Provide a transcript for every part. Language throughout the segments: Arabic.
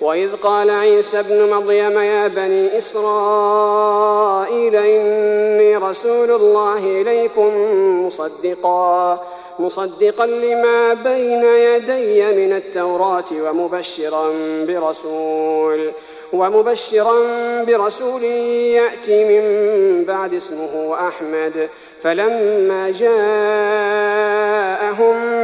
وإذ قال عيسى ابن مريم يا بني إسرائيل إني رسول الله إليكم مصدقا مصدقا لما بين يدي من التوراة ومبشرا برسول ومبشرا برسول يأتي من بعد اسمه أحمد فلما جاءهم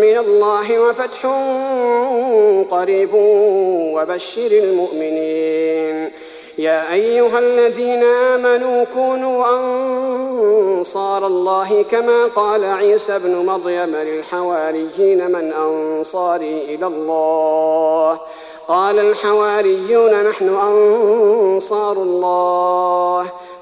من الله وفتح قريب وبشر المؤمنين. يا أيها الذين آمنوا كونوا أنصار الله كما قال عيسى ابن مريم للحواريين من أنصاري إلى الله. قال الحواريون نحن أنصار الله.